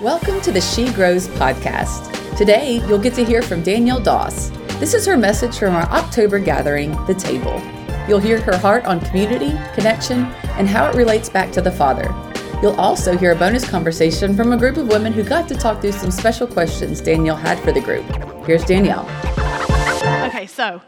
Welcome to the She Grows podcast. Today, you'll get to hear from Danielle Doss. This is her message from our October gathering, The Table. You'll hear her heart on community, connection, and how it relates back to the Father. You'll also hear a bonus conversation from a group of women who got to talk through some special questions Danielle had for the group. Here's Danielle. Okay, so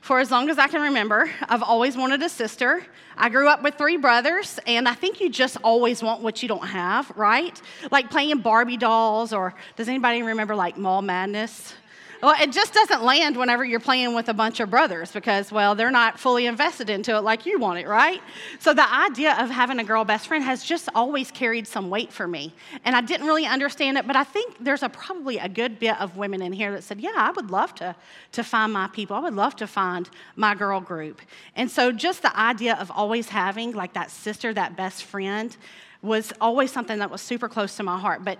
for as long as I can remember, I've always wanted a sister. I grew up with three brothers, and I think you just always want what you don't have, right? Like playing Barbie dolls, or does anybody remember like Mall Madness? Well, it just doesn't land whenever you're playing with a bunch of brothers because, well, they're not fully invested into it like you want it, right? So the idea of having a girl best friend has just always carried some weight for me. And I didn't really understand it, but I think there's a, probably a good bit of women in here that said, yeah, I would love to, to find my people. I would love to find my girl group. And so just the idea of always having like that sister, that best friend, was always something that was super close to my heart. But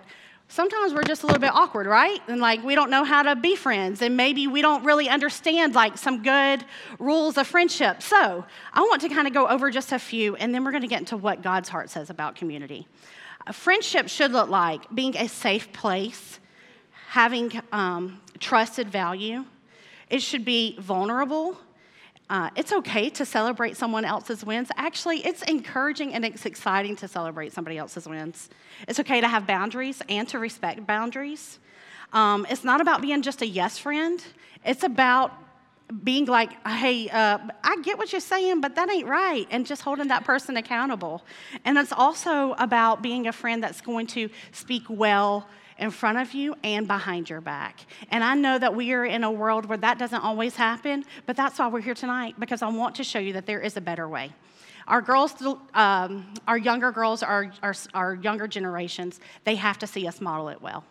sometimes we're just a little bit awkward, right? And like we don't know how to be friends, and maybe we don't really understand like some good rules of friendship. So I want to kind of go over just a few, and then we're going to get into what God's heart says about community. A friendship should look like being a safe place, having um, trusted value. It should be vulnerable uh, it's okay to celebrate someone else's wins. Actually, it's encouraging and it's exciting to celebrate somebody else's wins. It's okay to have boundaries and to respect boundaries. Um, it's not about being just a yes friend, it's about being like, hey, uh, I get what you're saying, but that ain't right, and just holding that person accountable. And it's also about being a friend that's going to speak well in front of you and behind your back. And I know that we are in a world where that doesn't always happen, but that's why we're here tonight because I want to show you that there is a better way. Our girls, um, our younger girls, our, our, our younger generations, they have to see us model it well.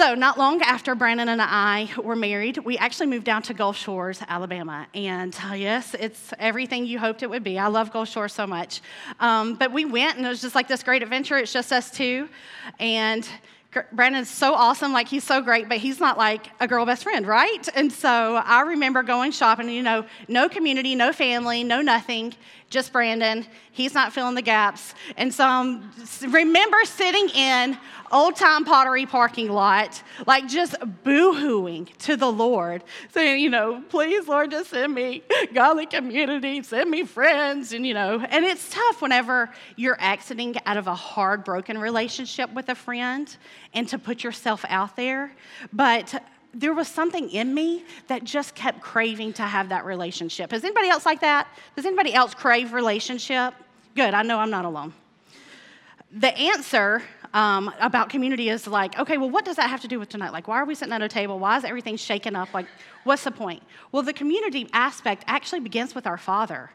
So, not long after Brandon and I were married, we actually moved down to Gulf Shores, Alabama. And uh, yes, it's everything you hoped it would be. I love Gulf Shores so much. Um, but we went, and it was just like this great adventure. It's just us two. And Brandon's so awesome, like he's so great, but he's not like a girl best friend, right? And so I remember going shopping, you know, no community, no family, no nothing just Brandon. He's not filling the gaps. And so um, I remember sitting in old time pottery parking lot, like just boo hooing to the Lord, saying, you know, please, Lord, just send me godly community, send me friends, and you know, and it's tough whenever you're exiting out of a hard, broken relationship with a friend and to put yourself out there. But there was something in me that just kept craving to have that relationship. Is anybody else like that? Does anybody else crave relationship? Good, I know I'm not alone. The answer um, about community is like, okay, well, what does that have to do with tonight? Like, why are we sitting at a table? Why is everything shaken up? Like, what's the point? Well, the community aspect actually begins with our Father.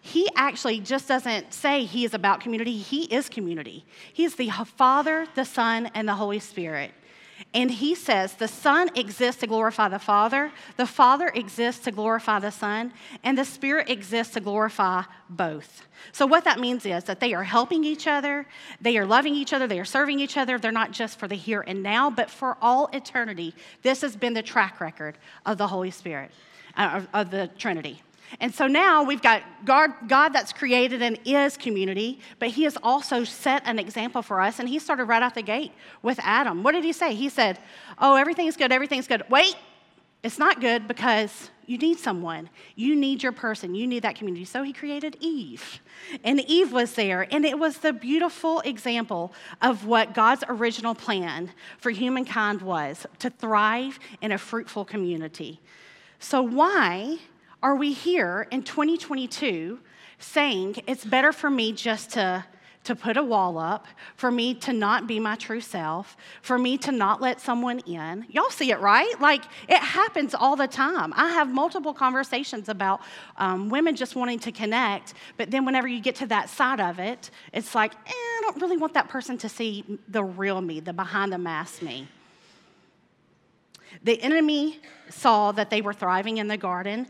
He actually just doesn't say he is about community, he is community. He is the Father, the Son, and the Holy Spirit. And he says the Son exists to glorify the Father, the Father exists to glorify the Son, and the Spirit exists to glorify both. So, what that means is that they are helping each other, they are loving each other, they are serving each other. They're not just for the here and now, but for all eternity. This has been the track record of the Holy Spirit, uh, of the Trinity. And so now we've got God, God that's created and is community, but He has also set an example for us. And He started right out the gate with Adam. What did He say? He said, Oh, everything's good, everything's good. Wait, it's not good because you need someone. You need your person. You need that community. So He created Eve. And Eve was there. And it was the beautiful example of what God's original plan for humankind was to thrive in a fruitful community. So, why? Are we here in 2022 saying it's better for me just to, to put a wall up, for me to not be my true self, for me to not let someone in? Y'all see it, right? Like it happens all the time. I have multiple conversations about um, women just wanting to connect, but then whenever you get to that side of it, it's like, eh, I don't really want that person to see the real me, the behind the mask me. The enemy saw that they were thriving in the garden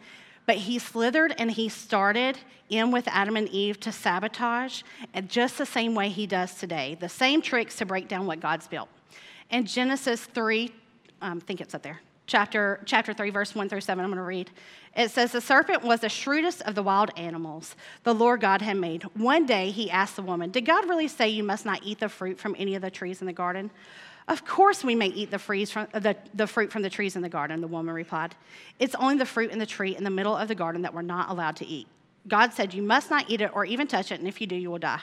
but he slithered and he started in with Adam and Eve to sabotage, and just the same way he does today. The same tricks to break down what God's built. In Genesis 3, um, I think it's up there. chapter, chapter 3, verse 1 through 7. I'm going to read. It says, The serpent was the shrewdest of the wild animals the Lord God had made. One day he asked the woman, Did God really say you must not eat the fruit from any of the trees in the garden? Of course, we may eat the, from, the, the fruit from the trees in the garden, the woman replied. It's only the fruit in the tree in the middle of the garden that we're not allowed to eat. God said, You must not eat it or even touch it, and if you do, you will die.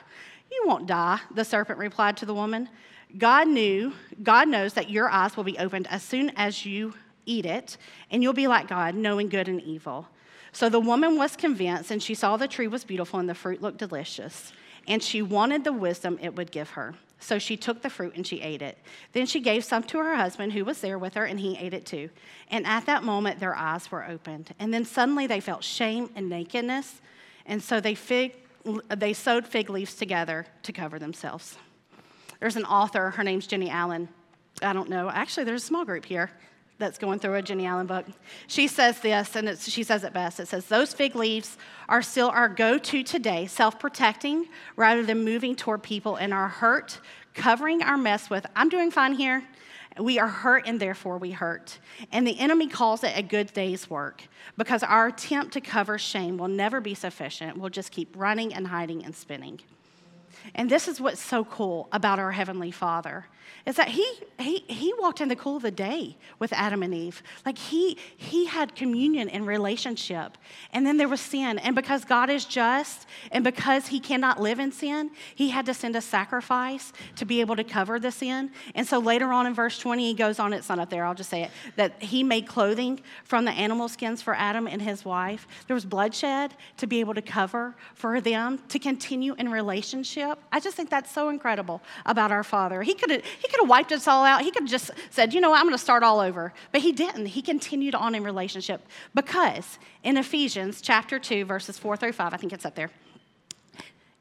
You won't die, the serpent replied to the woman. God knew, God knows that your eyes will be opened as soon as you eat it, and you'll be like God, knowing good and evil. So the woman was convinced, and she saw the tree was beautiful and the fruit looked delicious, and she wanted the wisdom it would give her. So she took the fruit and she ate it. Then she gave some to her husband who was there with her, and he ate it too. And at that moment, their eyes were opened. And then suddenly they felt shame and nakedness, and so they, fig, they sewed fig leaves together to cover themselves. There's an author, her name's Jennie Allen. I don't know, actually, there's a small group here that's going through a Jennie Allen book. She says this, and she says it best. It says, Those fig leaves are still our go to today, self protecting rather than moving toward people in our hurt, covering our mess with, I'm doing fine here. We are hurt and therefore we hurt. And the enemy calls it a good day's work because our attempt to cover shame will never be sufficient. We'll just keep running and hiding and spinning. And this is what's so cool about our Heavenly Father is that he, he, he walked in the cool of the day with Adam and Eve. Like he, he had communion and relationship. And then there was sin. And because God is just and because he cannot live in sin, he had to send a sacrifice to be able to cover the sin. And so later on in verse 20, he goes on, it's not up there, I'll just say it, that he made clothing from the animal skins for Adam and his wife. There was bloodshed to be able to cover for them to continue in relationship. I just think that's so incredible about our Father. He could have he could have wiped us all out. He could have just said, you know what, I'm going to start all over. But he didn't. He continued on in relationship because in Ephesians chapter 2, verses 4 through 5, I think it's up there,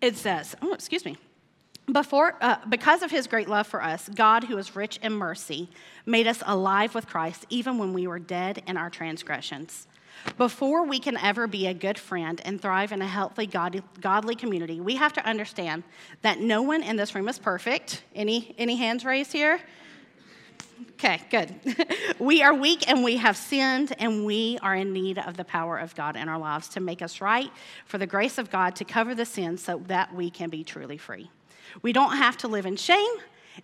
it says, oh, excuse me. Before, uh, because of his great love for us, God, who is rich in mercy, made us alive with Christ even when we were dead in our transgressions. Before we can ever be a good friend and thrive in a healthy, godly community, we have to understand that no one in this room is perfect. Any, any hands raised here? Okay, good. we are weak and we have sinned, and we are in need of the power of God in our lives to make us right, for the grace of God to cover the sins so that we can be truly free. We don't have to live in shame,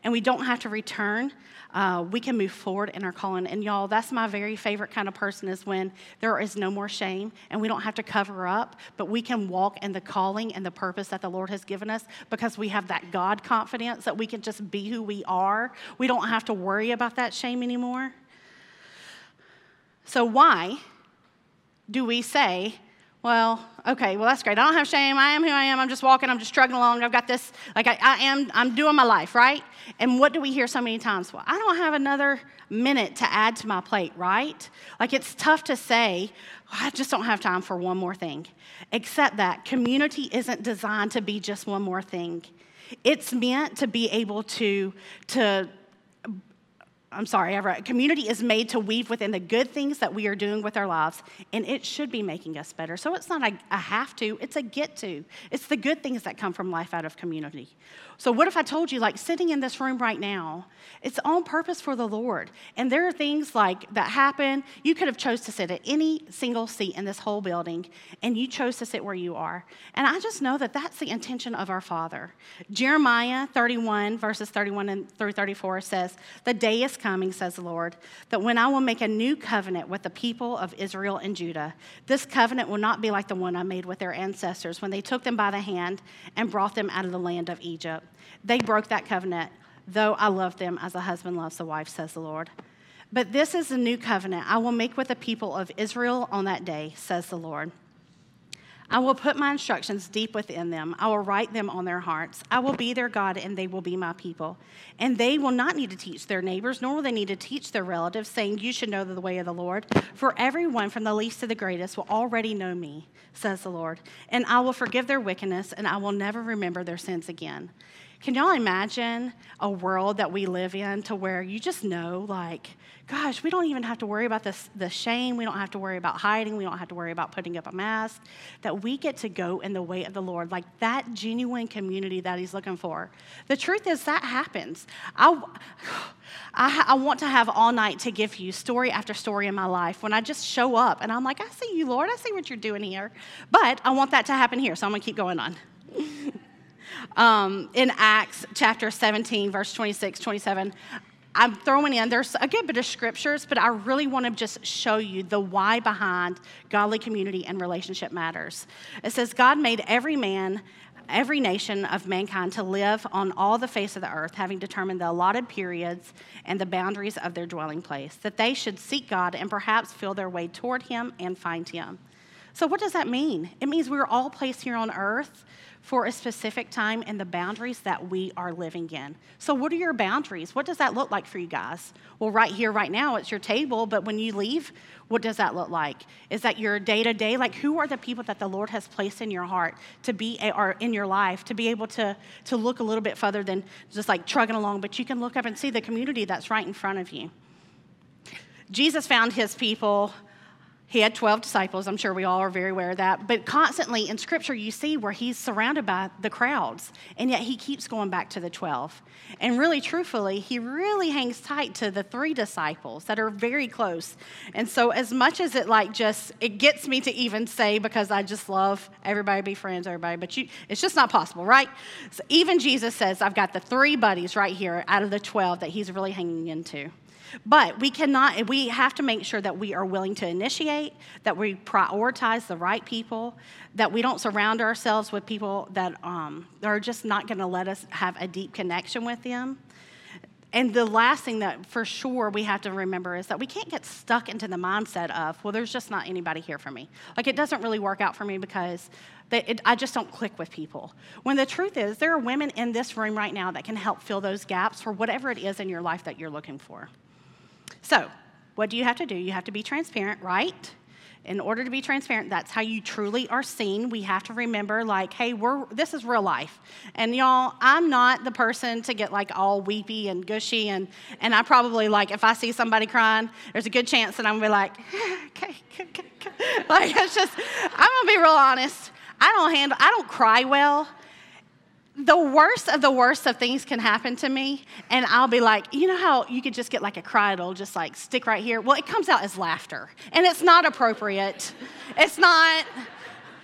and we don't have to return uh, we can move forward in our calling. And y'all, that's my very favorite kind of person is when there is no more shame and we don't have to cover up, but we can walk in the calling and the purpose that the Lord has given us because we have that God confidence that we can just be who we are. We don't have to worry about that shame anymore. So, why do we say, well, okay, well, that's great. I don't have shame. I am who I am. I'm just walking. I'm just struggling along. I've got this, like, I, I, am, I'm doing my life, right? And what do we hear so many times? Well, I don't have another minute to add to my plate, right? Like, it's tough to say, oh, I just don't have time for one more thing. Except that community isn't designed to be just one more thing. It's meant to be able to, to I'm sorry, ever. Community is made to weave within the good things that we are doing with our lives, and it should be making us better. So it's not a, a have to, it's a get to. It's the good things that come from life out of community. So, what if I told you, like sitting in this room right now, it's on purpose for the Lord. And there are things like that happen. You could have chose to sit at any single seat in this whole building, and you chose to sit where you are. And I just know that that's the intention of our Father. Jeremiah 31, verses 31 through 34 says, The day is coming, says the Lord, that when I will make a new covenant with the people of Israel and Judah, this covenant will not be like the one I made with their ancestors when they took them by the hand and brought them out of the land of Egypt. They broke that covenant, though I love them as a husband loves a wife, says the Lord. But this is the new covenant I will make with the people of Israel on that day, says the Lord. I will put my instructions deep within them. I will write them on their hearts. I will be their God, and they will be my people. And they will not need to teach their neighbors, nor will they need to teach their relatives, saying, You should know the way of the Lord. For everyone, from the least to the greatest, will already know me, says the Lord. And I will forgive their wickedness, and I will never remember their sins again. Can y'all imagine a world that we live in to where you just know, like, gosh, we don't even have to worry about this, the shame. We don't have to worry about hiding. We don't have to worry about putting up a mask. That we get to go in the way of the Lord, like that genuine community that He's looking for. The truth is, that happens. I, I, I want to have all night to give you story after story in my life when I just show up and I'm like, I see you, Lord. I see what you're doing here. But I want that to happen here, so I'm going to keep going on. Um, in Acts chapter 17, verse 26, 27. I'm throwing in, there's a good bit of scriptures, but I really want to just show you the why behind godly community and relationship matters. It says, God made every man, every nation of mankind to live on all the face of the earth, having determined the allotted periods and the boundaries of their dwelling place, that they should seek God and perhaps feel their way toward Him and find Him. So, what does that mean? It means we're all placed here on earth for a specific time and the boundaries that we are living in. So, what are your boundaries? What does that look like for you guys? Well, right here, right now, it's your table, but when you leave, what does that look like? Is that your day to day? Like, who are the people that the Lord has placed in your heart to be, eh, or in your life, to be able to, to look a little bit further than just like trugging along, but you can look up and see the community that's right in front of you. Jesus found his people he had 12 disciples. I'm sure we all are very aware of that. But constantly in Scripture, you see where he's surrounded by the crowds, and yet he keeps going back to the 12. And really, truthfully, he really hangs tight to the three disciples that are very close. And so, as much as it like just, it gets me to even say because I just love everybody be friends, everybody, but you, it's just not possible, right? So even Jesus says, I've got the three buddies right here out of the 12 that he's really hanging into. But we cannot, we have to make sure that we are willing to initiate, that we prioritize the right people, that we don't surround ourselves with people that um, are just not going to let us have a deep connection with them. And the last thing that for sure we have to remember is that we can't get stuck into the mindset of, well, there's just not anybody here for me. Like it doesn't really work out for me because they, it, I just don't click with people. When the truth is, there are women in this room right now that can help fill those gaps for whatever it is in your life that you're looking for. So, what do you have to do? You have to be transparent, right? In order to be transparent, that's how you truly are seen. We have to remember, like, hey, we're this is real life, and y'all, I'm not the person to get like all weepy and gushy, and and I probably like if I see somebody crying, there's a good chance that I'm gonna be like, okay, okay, okay. like it's just, I'm gonna be real honest. I don't handle, I don't cry well the worst of the worst of things can happen to me, and I'll be like, you know how you could just get like a cry, it'll just like stick right here? Well, it comes out as laughter, and it's not appropriate. It's not.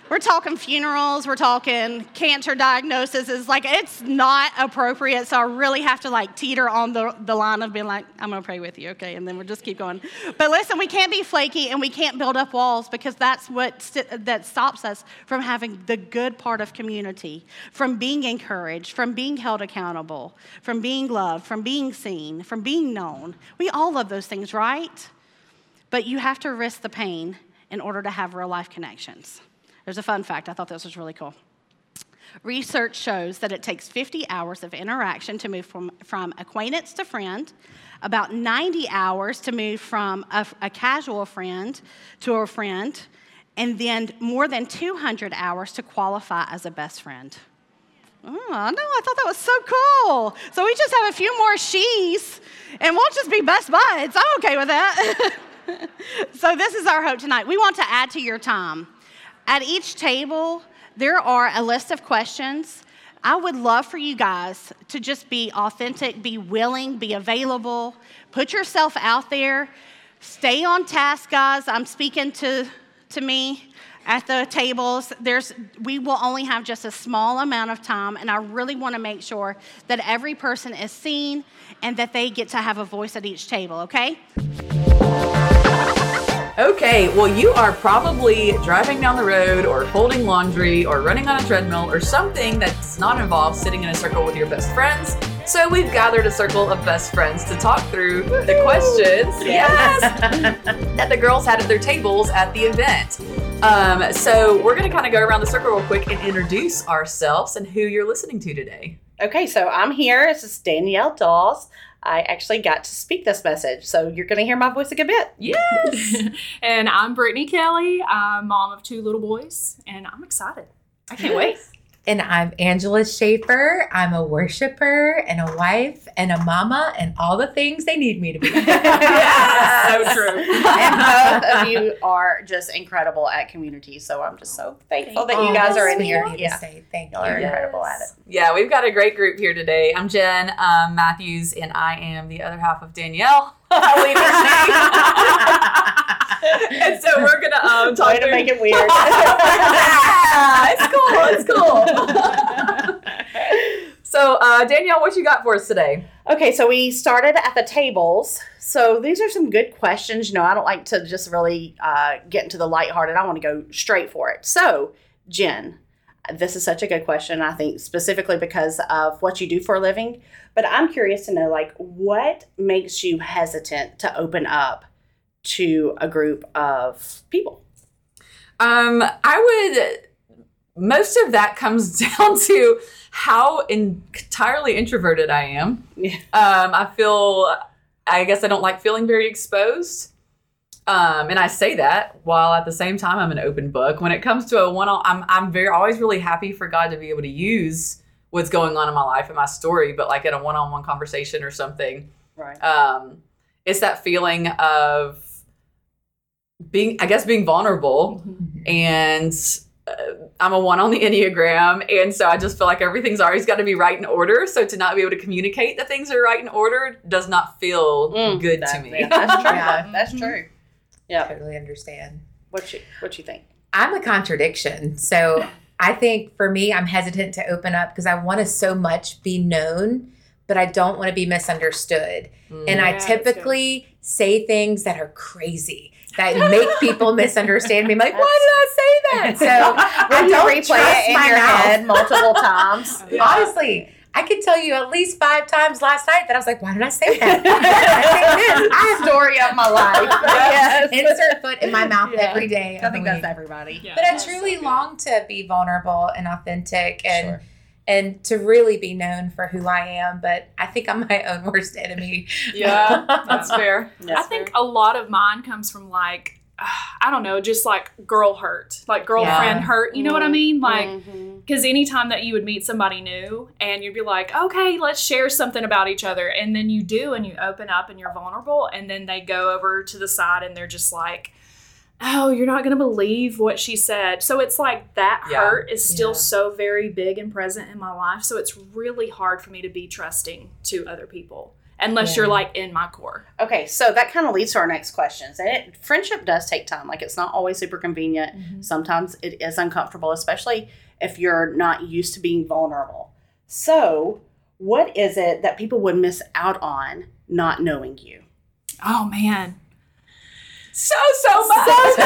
We're talking funerals, we're talking cancer diagnosis. It's like, it's not appropriate. So I really have to like teeter on the, the line of being like, I'm to pray with you, okay? And then we'll just keep going. But listen, we can't be flaky and we can't build up walls because that's what st- that stops us from having the good part of community, from being encouraged, from being held accountable, from being loved, from being seen, from being known. We all love those things, right? But you have to risk the pain in order to have real life connections. There's a fun fact. I thought this was really cool. Research shows that it takes 50 hours of interaction to move from, from acquaintance to friend, about 90 hours to move from a, a casual friend to a friend, and then more than 200 hours to qualify as a best friend. Mm, oh, no, I thought that was so cool. So we just have a few more she's, and we'll just be best buds. I'm okay with that. so this is our hope tonight. We want to add to your time. At each table, there are a list of questions. I would love for you guys to just be authentic, be willing, be available, put yourself out there, stay on task, guys. I'm speaking to, to me at the tables. There's, we will only have just a small amount of time, and I really want to make sure that every person is seen and that they get to have a voice at each table, okay? Okay, well, you are probably driving down the road or folding laundry or running on a treadmill or something that does not involve sitting in a circle with your best friends. So we've gathered a circle of best friends to talk through the questions yes. that the girls had at their tables at the event. Um, so we're going to kind of go around the circle real quick and introduce ourselves and who you're listening to today. Okay, so I'm here. This is Danielle Doss. I actually got to speak this message. So you're going to hear my voice a good bit. Yes. and I'm Brittany Kelly. I'm mom of two little boys, and I'm excited. I can't wait. And I'm Angela Schaefer. I'm a worshiper and a wife and a mama and all the things they need me to be. so true. and both of you are just incredible at community. So I'm just so thankful that you guys are in here. of to Yeah, say Thank y'all are you. incredible at it. Yeah, we've got a great group here today. I'm Jen um, Matthews, and I am the other half of Danielle. leading me. and so we're gonna um, talk Way to through- make it weird. Yeah, it's cool. It's cool. so, uh, Danielle, what you got for us today? Okay, so we started at the tables. So these are some good questions. You know, I don't like to just really uh, get into the lighthearted. I want to go straight for it. So, Jen, this is such a good question. I think specifically because of what you do for a living. But I'm curious to know, like, what makes you hesitant to open up to a group of people? Um, I would. Most of that comes down to how entirely introverted I am. Yeah. Um, I feel. I guess I don't like feeling very exposed. Um, and I say that while at the same time I'm an open book. When it comes to a one on, I'm I'm very always really happy for God to be able to use what's going on in my life and my story. But like in a one on one conversation or something, Right. um, it's that feeling of being, I guess, being vulnerable. And uh, I'm a one on the Enneagram. And so I just feel like everything's always got to be right in order. So to not be able to communicate that things are right in order does not feel Mm, good that- to me. yeah, that's true. Yeah. That's true. Yeah. totally understand. What you What you think? I'm a contradiction. So I think for me, I'm hesitant to open up because I want to so much be known, but I don't want to be misunderstood. And Mm. I Yeah, that's typically say things that are crazy that make people misunderstand me. I'm like, why did I say that? So I Will you don't replay trust it in my your mouth. head multiple times? Honestly, I could tell you at least five times last night that I was like, why did I say that? I say this. I have Story of my life. yes. insert foot in my mouth Yeah. every day. I think that's week. everybody. Yeah. But I truly so long to be vulnerable and authentic and Sure. And to really be known for who I am. But I think I'm my own worst enemy. Yeah, that's fair. I think a lot of mine comes from like I don't know, just like girl hurt, like girlfriend Yeah. hurt. You know what I mm-hmm. mean? Like mm-hmm. because anytime that you would meet somebody new and you'd be like, okay, let's share something about each other, and then you do and you open up and you're vulnerable, and then they go over to the side and they're just like. Oh, you're not going to believe what she said. So it's like that Yeah. hurt is still Yeah. so very big and present in my life. So it's really hard for me to be trusting to other people unless Yeah. you're like in my core. Okay, so that kind of leads to our next questions. And it, friendship does take time. Like it's not always super convenient. Mm-hmm. Sometimes it is uncomfortable, especially if you're not used to being vulnerable. So, what is it that people would miss out on not knowing you? Oh man. So, so much. so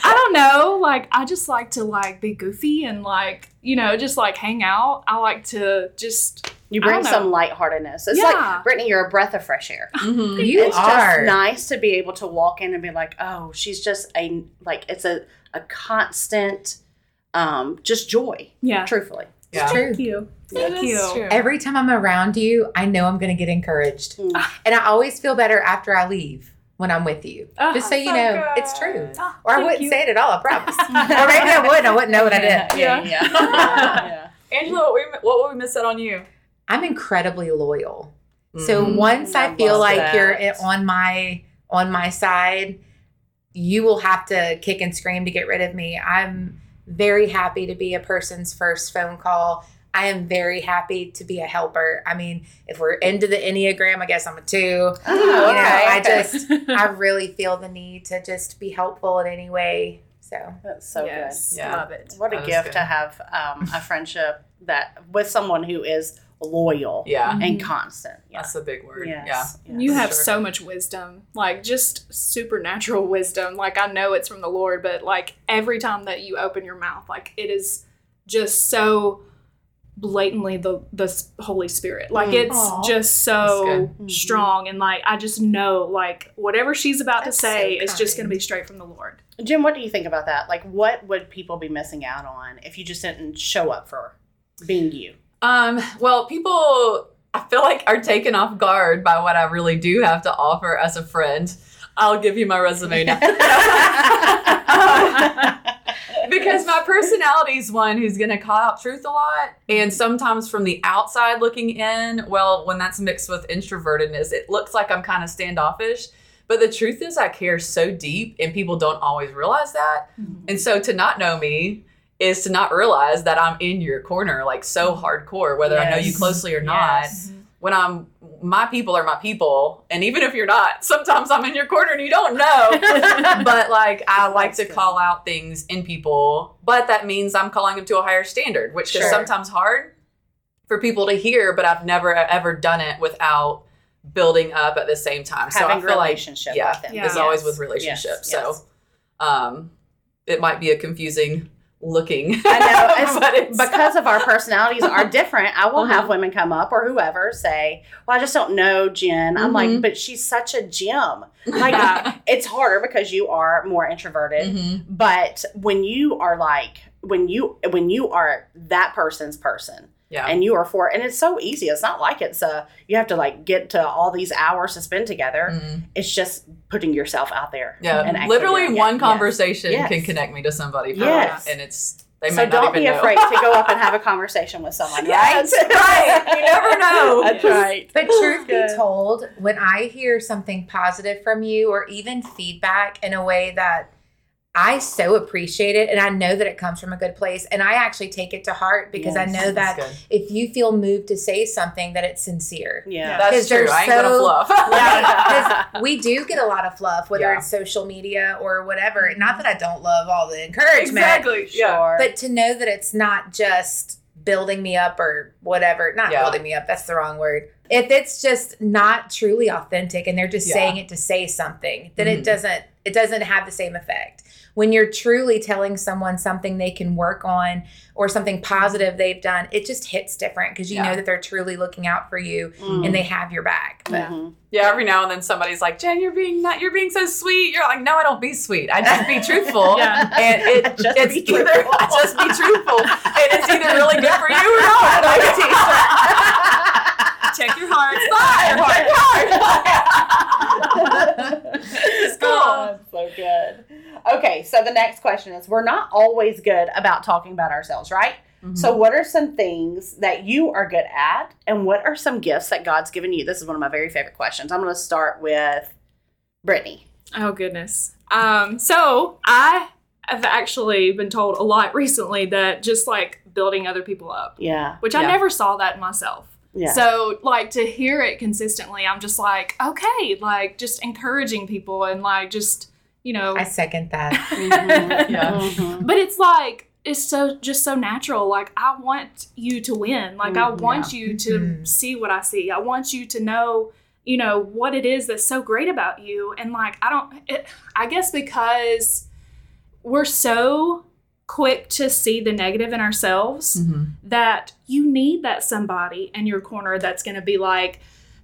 I don't know. Like I just like to like be goofy and like, you know, just like hang out. I like to just You bring some lightheartedness. It's Yeah. like Brittany, you're a breath of fresh air. Mhm. You it's are. just nice to be able to walk in and be like, oh, she's just a like it's a a constant, um, just joy. yeah. Truthfully, Yeah. True. Thank you. Thank you. Every time I'm around you, I know I'm going to get encouraged. Mm. And I always feel better after I leave when I'm with you. Oh, Just so you so know, good. it's true. Oh, Or I wouldn't you. say it at all, I promise. or maybe I would. I wouldn't know what I did. Yeah, yeah. yeah. Angela, what, we, what would we miss out on you? I'm incredibly loyal. So Mhm. once I I feel like that. you're on my on my side, you will have to kick and scream to get rid of me. I'm very happy to be a person's first phone call. I am very happy to be a helper. I mean, if we're into the Enneagram, I guess I'm a two. Oh, You know, okay, I just I really feel the need to just be helpful in any way. So That's so yes. Yeah. Love it. good. What a gift good. to have um, a friendship that with someone who is loyal Yeah, and constant. Yeah. that's a big word. Yes. Yeah. yes. You have Sure. so much wisdom, like just supernatural wisdom. Like I know it's from the Lord, but like every time that you open your mouth, like it is just so blatantly the the Holy Spirit. Like Mm. it's Aw. just so good. Mhm. strong, and like I just know like whatever she's about That's to say so is just going to be straight from the Lord. Jen, what do you think about that? Like, what would people be missing out on if you just didn't show up for being you? Um, well, people I feel like are taken off guard by what I really do have to offer as a friend. I'll give you my resume now. because my personality is one who's going to call out truth a lot. And sometimes from the outside looking in, well, when that's mixed with introvertedness, it looks like I'm kind of standoffish. But the truth is, I care so deep, and people don't always realize that. Mm-hmm. And so to not know me is to not realize that I'm in your corner, like so mm-hmm. hardcore, whether I know you closely or not. Yes. When I'm, my people are my people. And even if you're not, sometimes I'm in your corner and you don't know. but like I like That's to good. call out things in people, but that means I'm calling them to a higher standard, which is sometimes hard for people to hear. But I've never ever done it without building up at the same time. so I Having feel like relationship yeah, with them. Yeah. it's always with relationships. Yes. Yes. So um, it might be a confusing looking. I know. It's, but it's because of our personalities are different, I will have Uh-huh. women come up or whoever say, Well, I just don't know Jen. I'm like, Mhm. but she's such a gem. Like it's harder because you are more introverted. Mhm. But when you are like when you when you are that person's person yeah. and you are for it. and it's so easy. It's not like it's a you have to like get to all these hours to spend together. Mhm. It's just putting yourself out there. Yeah, and literally doing it. one Yes. conversation Yes. can connect me to somebody. For Yes. life, and it's they So might not don't be know. afraid to go up and have a conversation with someone, Yes, right? right. You never know. That's right. But truth be told, when I hear something positive from you or even feedback in a way that I so appreciate it and I know that it comes from a good place and I actually take it to heart because I know that good. if you feel moved to say something that it's sincere. Yeah. That's 'Cause true. I ain't gonna fluff. Yeah, 'cause we do get a lot of fluff, whether Yeah. it's social media or whatever. Not that I don't love all the encouragement, exactly. Yeah. Sure. but to know that it's not just building me up or whatever not Yeah. building me up that's the wrong word if it's just not truly authentic and they're just Yeah. saying it to say something then Mhm. it doesn't it doesn't have the same effect when you're truly telling someone something they can work on or something positive they've done it just hits different because you Yeah. know that they're truly looking out for you Mhm. and they have your back Mhm. Yeah, every now and then somebody's like, Jen, you're being not you're being so sweet. You're like, no, I don't be sweet. I just be truthful. Yeah. And it, just it's be either truthful. I just be truthful. And it's either really good for you or not. Like a t-shirt. Check your heart. It's cool. Oh, so good. Okay, so the next question is we're not always good about talking about ourselves, right? So, what are some things that you are good at, and what are some gifts that God's given you? This is one of my very favorite questions. I'm going to start with Brittany. Oh goodness. Um, so I have actually been told a lot recently that just like building other people up, Yeah. which I never saw that myself. Yeah. So like to hear it consistently, I'm just like, okay, like just encouraging people and like just, you know, i second that Mhm. Yeah. Mhm. but it's like it's so just so natural like i want you to win like i Mm, want you to Mhm. see what i see i want you to know you know what it is that's so great about you and like i don't it, i guess because we're so quick to see the negative in ourselves Mhm. that you need that somebody in your corner that's going to be like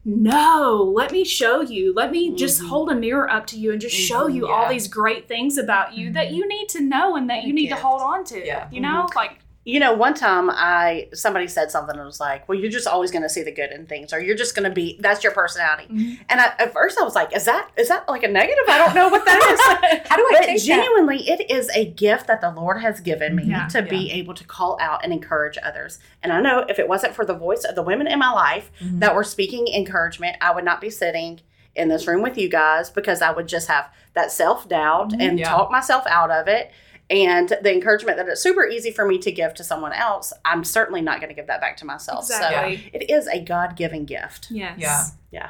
no let me show you let me just Mhm. hold a mirror up to you and just show Mhm, you all these great things about you that Mhm. you need to know and that you a need to hold on to Yeah. you know like You know, one time I somebody said something and was like, "Well, you're just always going to see the good in things, or you're just going to be that's your personality." Mhm. And I, at first, I was like, "Is that is that like a negative? I don't know what that is." how do i but take that? genuinely, it is a gift that the Lord has given me Yeah. to be able to call out and encourage others. And I know if it wasn't for the voice of the women in my life Mhm. that were speaking encouragement, I would not be sitting in this room with you guys because I would just have that self doubt Mhm. and Yeah. talk myself out of it. And the encouragement that it's super easy for me to give to someone else, I'm certainly not going to give that back to myself. So it is a God given gift. yes Yeah. Yeah.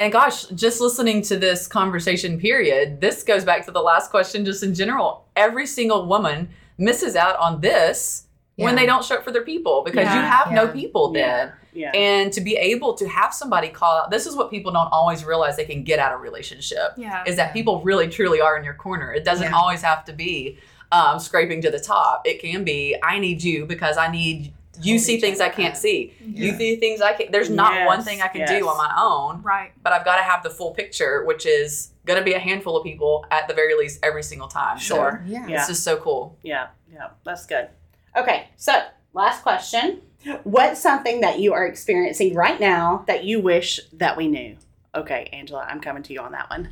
And gosh, just listening to this conversation period, this goes back to the last question just in general. Every single woman misses out on this when they don't show up for their people because you Yeah. have no Yeah. people then. Yeah. And to be able to have somebody call out, this is what people don't always realize they can get out of relationship yeah is that people really truly are in your corner. It doesn't Yeah. always have to be um, scraping to the top. It can be, I need you because I need you see things I can't up. see. You see things I can't. There's not Yes, one thing I can do on my own right but I've got to have the full picture, which is going to be a handful of people at the very least every single time. So Sure. yeah Yeah. it's just so cool. Yeah, yeah, that's good. Okay, so last question. What's something that you are experiencing right now that you wish that we knew? Okay, Angela, I'm coming to you on that one.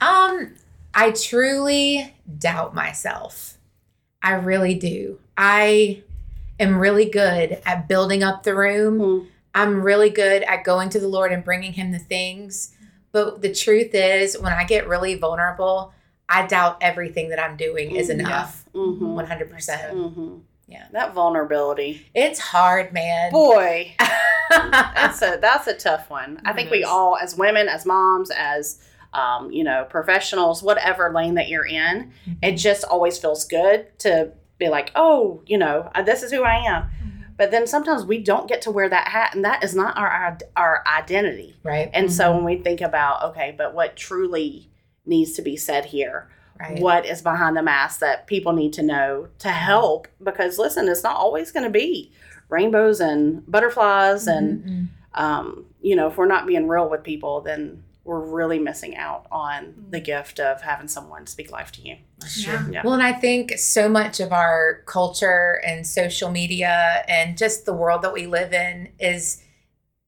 Um, I truly doubt myself. I really do. I am really good at building up the room. Mhm. I'm really good at going to the Lord and bringing Him the things. But the truth is, when I get really vulnerable, I doubt everything that I'm doing is Mm, enough. Mhm. 100%. Mhm. Yeah. That vulnerability. It's hard, man. Boy, that's a that's a tough one. I think we all, as women, as moms, as um, you know, professionals, whatever lane that you're in, it just always feels good to be like, oh, you know, uh, this is who I am. But then sometimes we don't get to wear that hat, and that is not our our, identity. right. And so when we think about, okay, but what truly needs to be said here? Right. What is behind the mask that people need to know to help? Because listen, it's not always going to be rainbows and butterflies, and Mhm. um, you know, if we're not being real with people, then we're really missing out on the mm. gift of having someone speak life to you. Yeah. Yeah. Well, and I think so much of our culture and social media and just the world that we live in is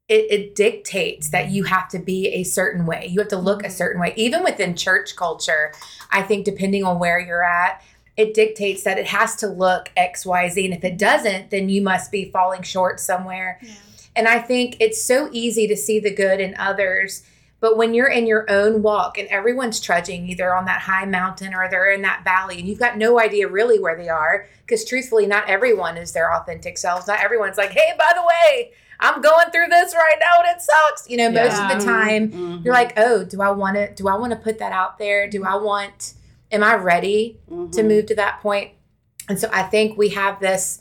it, it dictates that you have to be a certain way. You have to look a mm. certain way. Even within church culture, I think depending on where you're at, it dictates that it has to look X, Y, Z. And if it doesn't, then you must be falling short somewhere. Yeah. And I think it's so easy to see the good in others. But when you're in your own walk and everyone's trudging either on that high mountain or they're in that valley and you've got no idea really where they are, because truthfully, not everyone is their authentic selves. Not everyone's like, hey, by the way, I'm going through this right now and it sucks. You know, most Yeah. of the time, Mhm. you're like, oh, do I want to? Do I want to put that out there? Do I want? Am I ready to Mhm. move to that point. And so I think we have this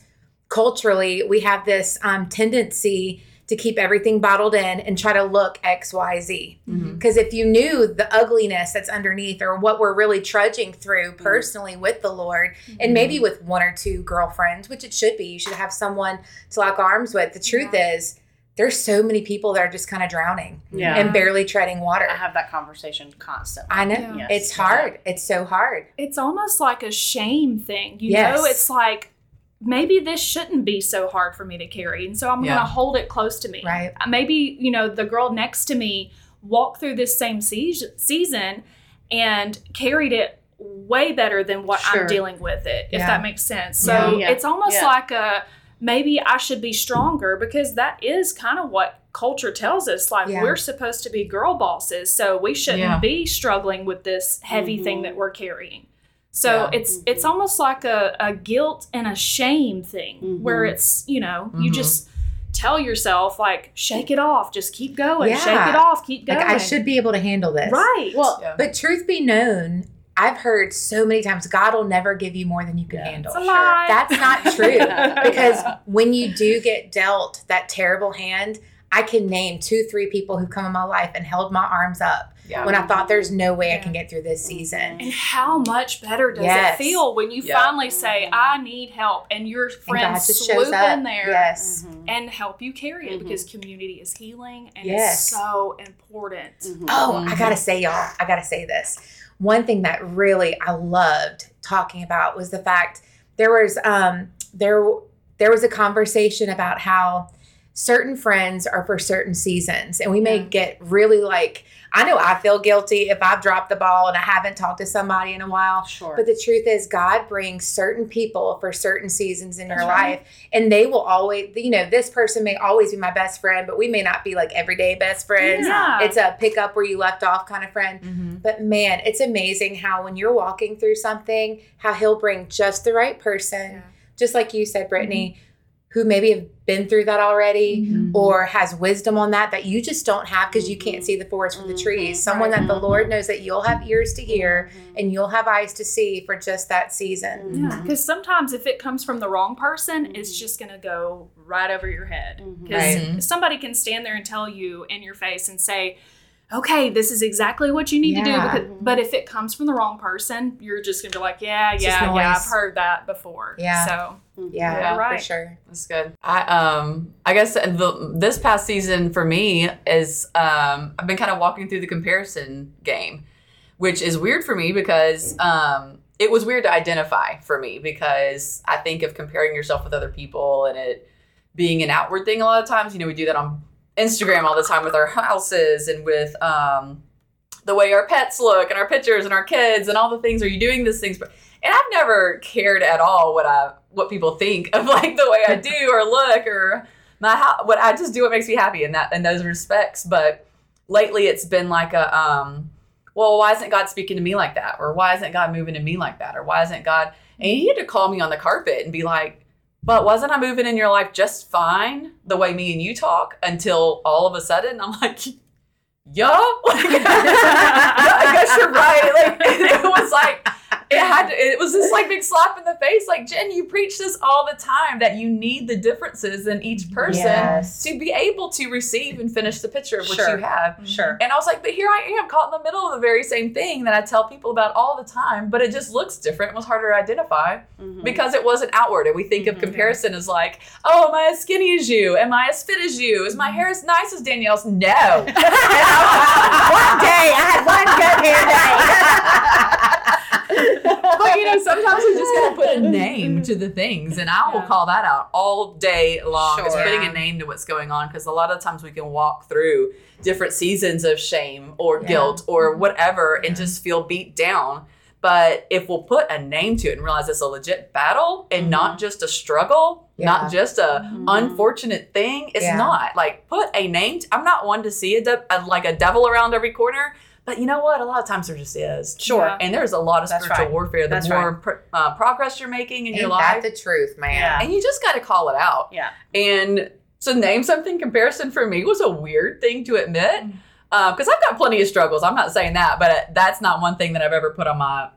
culturally, we have this um, tendency to keep everything bottled in and try to look X, Y, Z. Mhm. Because if you knew the ugliness that's underneath or what we're really trudging through personally with the Lord, and maybe with one or two girlfriends, which it should be, you should have someone to lock arms with. The truth is, there's so many people that are just kind of drowning Yeah. and barely treading water. I have that conversation constantly. I know. Yeah. Yes. It's hard. It's so hard. It's almost like a shame thing. You Yes. know, it's like maybe this shouldn't be so hard for me to carry. And so I'm Yeah. going to hold it close to me. Right. Uh, Maybe, you know, the girl next to me walked through this same seas- season and carried it way better than what Sure. I'm dealing with it, if Yeah. that makes sense. So Yeah. it's almost Yeah. like a maybe I should be stronger because that is kind of what culture tells us. Like Yeah. we're supposed to be girl bosses, so we shouldn't Yeah. be struggling with this heavy thing Mhm. that we're carrying. So Yeah. it's it's almost like a, a guilt and a shame thing where Mhm. it's, you know, you Mhm. just tell yourself like shake it off, just keep going, shake it off, keep going. Like, I should be able to handle this. Right. Well, Yeah. But truth be known, I've heard so many times God will never give you more than you can Yeah. handle. it's a lie. That's not true because when you do get dealt that terrible hand, I can name two, three people who've come in my life and held my arms up Yeah. when I thought there's no way I can get through this season. and how much better does Yes. it feel when you Yeah. finally say, I need help, and your friends just swoop shows up. in there Yes. Mhm. and help you carry it Mhm. because community is healing and Yes. it's so important. Mhm. Oh, I Mhm. gotta say, y'all, I gotta say this. One thing that really I loved talking about was the fact there was um there there was a conversation about how certain friends are for certain seasons and we may Yeah. get really like I know I feel guilty if I've dropped the ball and I haven't talked to somebody in a while. Sure. But the truth is, God brings certain people for certain seasons in your right. life, and they will always, you know, this person may always be my best friend, but we may not be like everyday best friends. Yeah. It's a pick up where you left off kind of friend. Mhm. But man, it's amazing how when you're walking through something, how He'll bring just the right person, Yeah. just like you said, Brittany, who maybe have been through that already Mhm. or has wisdom on that that you just don't have because you can't see the mm-hmm. forest from the Mhm. trees. Someone that the mm-hmm. Lord knows that you'll have ears to hear mm-hmm. and you'll have eyes to see for just that season. Yeah, because sometimes if it comes from the wrong person, it's just going to go right over your head. Because Right. somebody can stand there and tell you in your face and say, okay, this is exactly what you need to do. Because, but if it comes from the wrong person, you're just going to be like, yeah, It's yeah, yeah. I've heard that before. Yeah. So, Yeah, Yeah. for sure. That's good. I um I guess the this past season for me is um I've been kind of walking through the comparison game, which is weird for me because um it was weird to identify for me because I think of comparing yourself with other people and it being an outward thing a lot of times. You know, we do that on Instagram all the time with our houses and with um the way our pets look and our pictures and our kids and all the things. Are you doing these things? and I've never cared at all what I what people think of like the way I do or look or my what I just do what makes me happy in that in those respects. But lately, it's been like a um, well, why isn't God speaking to me like that, or why isn't God moving to me like that, or why isn't God? And he had to call me on the carpet and be like, but wasn't I moving in your life just fine the way me and you talk until all of a sudden I'm like, like, I guess you're right. Like it was like it had to, it was just like big slap in the face. Like Jen, you preach this all the time that you need the differences in each person Yes. to be able to receive and finish the picture of what Sure. you have. Sure. And I was like, but here I am caught in the middle of the very same thing that I tell people about all the time, but it just looks different. It was harder to identify Mhm. because it wasn't outward. And we think of Mhm. comparison as like, oh, am I as skinny as you? Am I as fit as you? Is my hair as nice as Danielle's? No. one day I had one good hair day. but you know, sometimes we just gotta put a name to the things, and I will Yeah. call that out all day long. Is Sure. putting a name to what's going on because a lot of times we can walk through different seasons of shame or Yeah. guilt or mm-hmm. whatever and just feel beat down. But if we'll put a name to it and realize it's a legit battle and not just a struggle, Yeah. not just a Mhm. unfortunate thing, it's Yeah. not like put a name. t- I'm not one to see a, de- a like a devil around every corner, but you know what? A lot of times there just is. Sure. Yeah. And there's a lot of That's spiritual right. warfare. The That's more pro- uh, progress you're making in Ain't your that life, the truth, man? Yeah. and you just got to call it out. Yeah. And to name something comparison for me was a weird thing to admit because I've got plenty of struggles. I'm not saying that, but that's not one thing that I've ever put on my.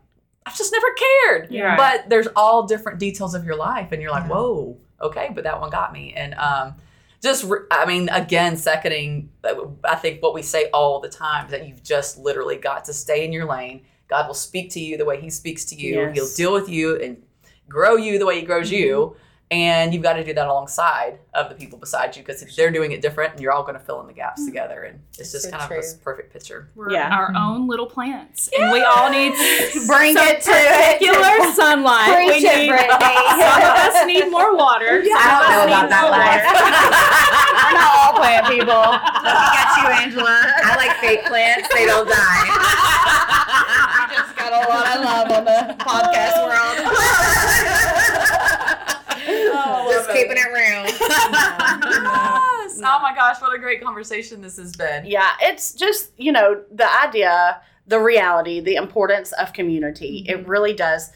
I've just never cared. Yeah. But there's all different details of your life, and you're like, Yeah. whoa, okay, but that one got me. And um, just, re- I mean, again, seconding, uh, I think what we say all the time is that you've just literally got to stay in your lane. God will speak to you the way He speaks to you. Yes. He'll deal with you and grow you the way He grows you. And you've got to do that alongside of the people beside you because if they're doing it different, and you're all going to fill in the gaps mm. together. And it's just So kind true. of this perfect picture. We're Yeah. our mm-hmm. own little plants, and we all need to Bring some it to it. particular sunlight. Preach we need, Brittany. some of us need more water. Yeah. I don't know about that life. water. We're not all plant people. got you, Angela. I like fake plants; they don't die. we just got a lot of love on the podcast world. Just keeping it real. yes. Oh my gosh, what a great conversation this has been. Yeah, it's just, you know, the idea, the reality, the importance of community. It really does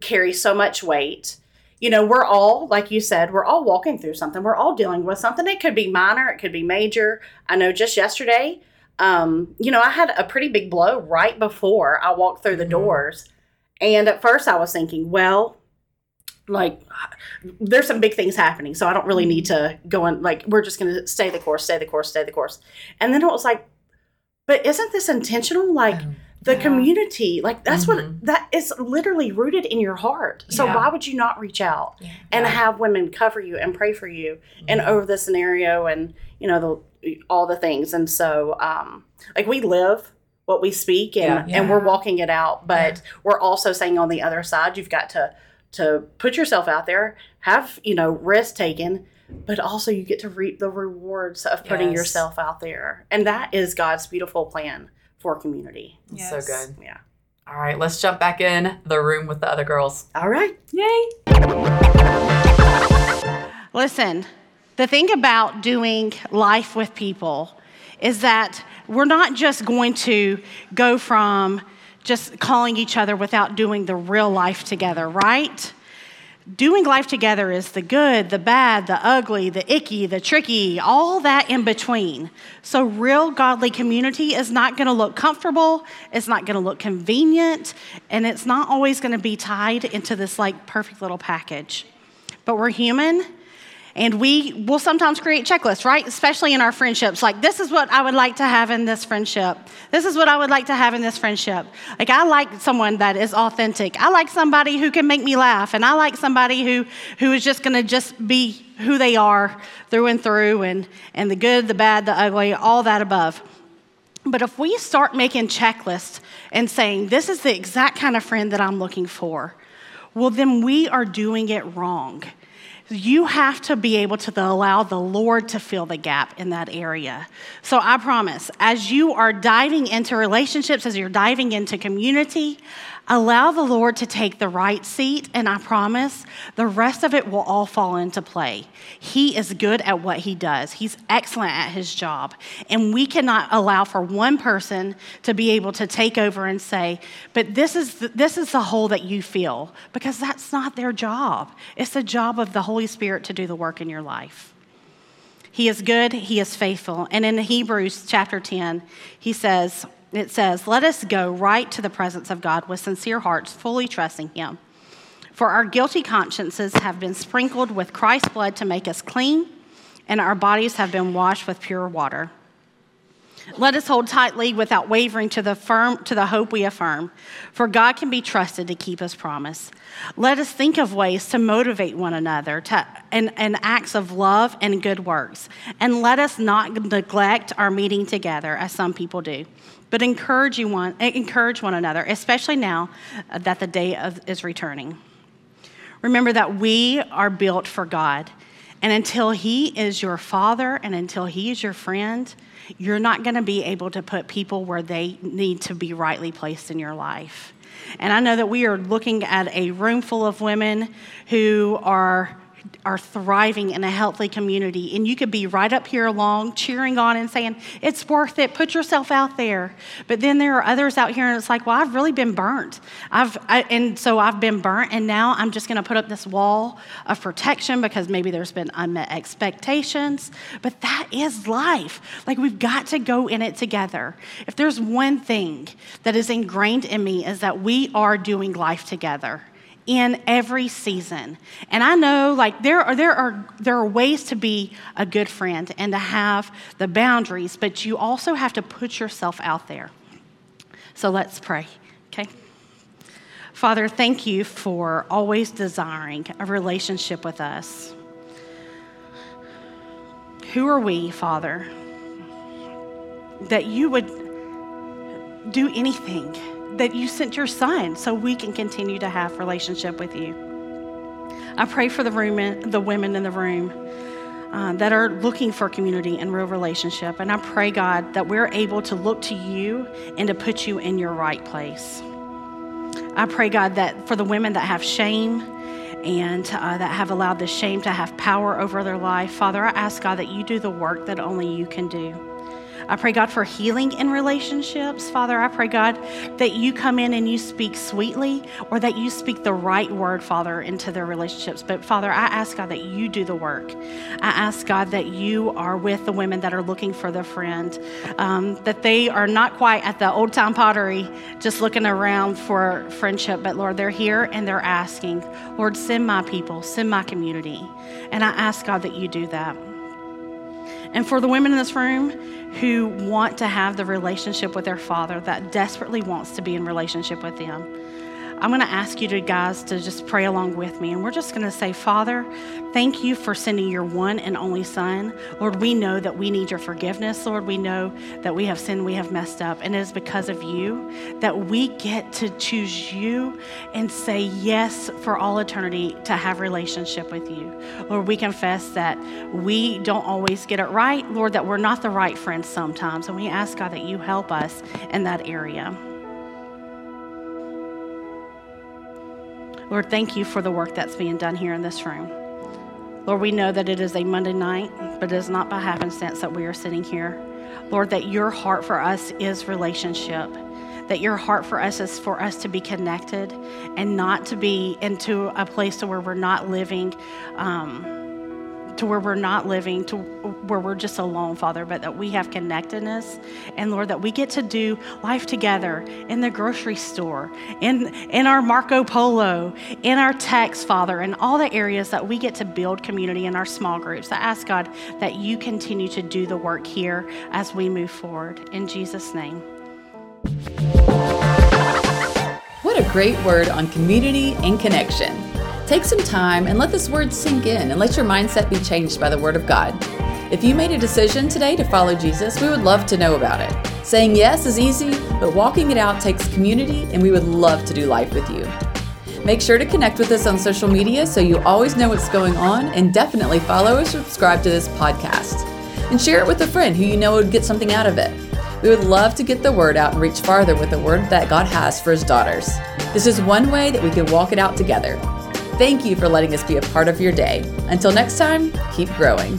carry so much weight. You know, we're all, like you said, we're all walking through something. We're all dealing with something. It could be minor, it could be major. I know just yesterday, um, you know, I had a pretty big blow right before I walked through the Mhm. doors. And at first I was thinking, well, like there's some big things happening, so I don't really need to go in like we're just gonna stay the course, stay the course, stay the course. And then it was like, but isn't this intentional? Like the Yeah. community, like that's Mhm. what that is literally rooted in your heart. So Yeah. why would you not reach out Yeah. and have women cover you and pray for you and over the scenario and you know the all the things. And so um like we live what we speak and and we're walking it out, but we're also saying on the other side you've got to to put yourself out there, have, you know, risk taken, but also you get to reap the rewards of putting Yes. yourself out there. And that is God's beautiful plan for community. Yes. So good. Yeah. All right, let's jump back in the room with the other girls. All right. Yay! Listen, the thing about doing life with people is that we're not just going to go from just calling each other without doing the real life together, right? Doing life together is the good, the bad, the ugly, the icky, the tricky, all that in between. So, real godly community is not going to look comfortable, it's not going to look convenient, and it's not always going to be tied into this like perfect little package. But we're human, and we will sometimes create checklists, right? Especially in our friendships. Like, this is what I would like to have in this friendship. This is what I would like to have in this friendship. Like, I like someone that is authentic. I like somebody who can make me laugh. And I like somebody who, who is just gonna just be who they are through and through, and, and the good, the bad, the ugly, all that above. But if we start making checklists and saying, this is the exact kind of friend that I'm looking for, well, then we are doing it wrong. You have to be able to allow the Lord to fill the gap in that area. So I promise, as you are diving into relationships, as you're diving into community, Allow the Lord to take the right seat, and I promise the rest of it will all fall into play. He is good at what he does, he's excellent at his job. And we cannot allow for one person to be able to take over and say, but this is the, this is the hole that you feel, because that's not their job. It's the job of the Holy Spirit to do the work in your life. He is good, he is faithful. And in Hebrews chapter 10, he says, it says, Let us go right to the presence of God with sincere hearts, fully trusting Him. For our guilty consciences have been sprinkled with Christ's blood to make us clean, and our bodies have been washed with pure water. Let us hold tightly without wavering to the firm to the hope we affirm, for God can be trusted to keep his promise. Let us think of ways to motivate one another to and, and acts of love and good works. And let us not neglect our meeting together as some people do, but encourage you one encourage one another, especially now that the day of, is returning. Remember that we are built for God. And until He is your father and until He is your friend, you're not going to be able to put people where they need to be rightly placed in your life. And I know that we are looking at a room full of women who are are thriving in a healthy community. And you could be right up here along, cheering on and saying, It's worth it, put yourself out there. But then there are others out here, and it's like, Well, I've really been burnt. I've, I, and so I've been burnt, and now I'm just going to put up this wall of protection because maybe there's been unmet expectations. But that is life. Like, we've got to go in it together. If there's one thing that is ingrained in me, is that we are doing life together in every season. And I know like there are there are there are ways to be a good friend and to have the boundaries, but you also have to put yourself out there. So let's pray. Okay? Father, thank you for always desiring a relationship with us. Who are we, Father, that you would do anything that you sent your son so we can continue to have relationship with you. I pray for the, room, the women in the room uh, that are looking for community and real relationship. And I pray, God, that we're able to look to you and to put you in your right place. I pray, God, that for the women that have shame and uh, that have allowed the shame to have power over their life, Father, I ask, God, that you do the work that only you can do. I pray, God, for healing in relationships. Father, I pray, God, that you come in and you speak sweetly or that you speak the right word, Father, into their relationships. But Father, I ask, God, that you do the work. I ask, God, that you are with the women that are looking for their friend, um, that they are not quite at the old time pottery, just looking around for friendship, but Lord, they're here and they're asking, Lord, send my people, send my community. And I ask, God, that you do that. And for the women in this room who want to have the relationship with their father, that desperately wants to be in relationship with them, I'm going to ask you to guys to just pray along with me. And we're just going to say, Father, thank you for sending your one and only Son. Lord, we know that we need your forgiveness. Lord, we know that we have sinned, we have messed up. And it is because of you that we get to choose you and say yes for all eternity to have relationship with you. Lord, we confess that we don't always get it right. Lord, that we're not the right friends sometimes. And we ask, God, that you help us in that area. Lord, thank you for the work that's being done here in this room. Lord, we know that it is a Monday night, but it is not by happenstance that we are sitting here. Lord, that your heart for us is relationship, that your heart for us is for us to be connected and not to be into a place where we're not living. Um, to where we're not living, to where we're just alone, Father, but that we have connectedness. And Lord, that we get to do life together in the grocery store, in, in our Marco Polo, in our text, Father, in all the areas that we get to build community in our small groups. I ask, God, that you continue to do the work here as we move forward. In Jesus' name. What a great word on community and connection. Take some time and let this word sink in and let your mindset be changed by the Word of God. If you made a decision today to follow Jesus, we would love to know about it. Saying yes is easy, but walking it out takes community, and we would love to do life with you. Make sure to connect with us on social media so you always know what's going on, and definitely follow or subscribe to this podcast. And share it with a friend who you know would get something out of it. We would love to get the word out and reach farther with the word that God has for His daughters. This is one way that we can walk it out together. Thank you for letting us be a part of your day. Until next time, keep growing.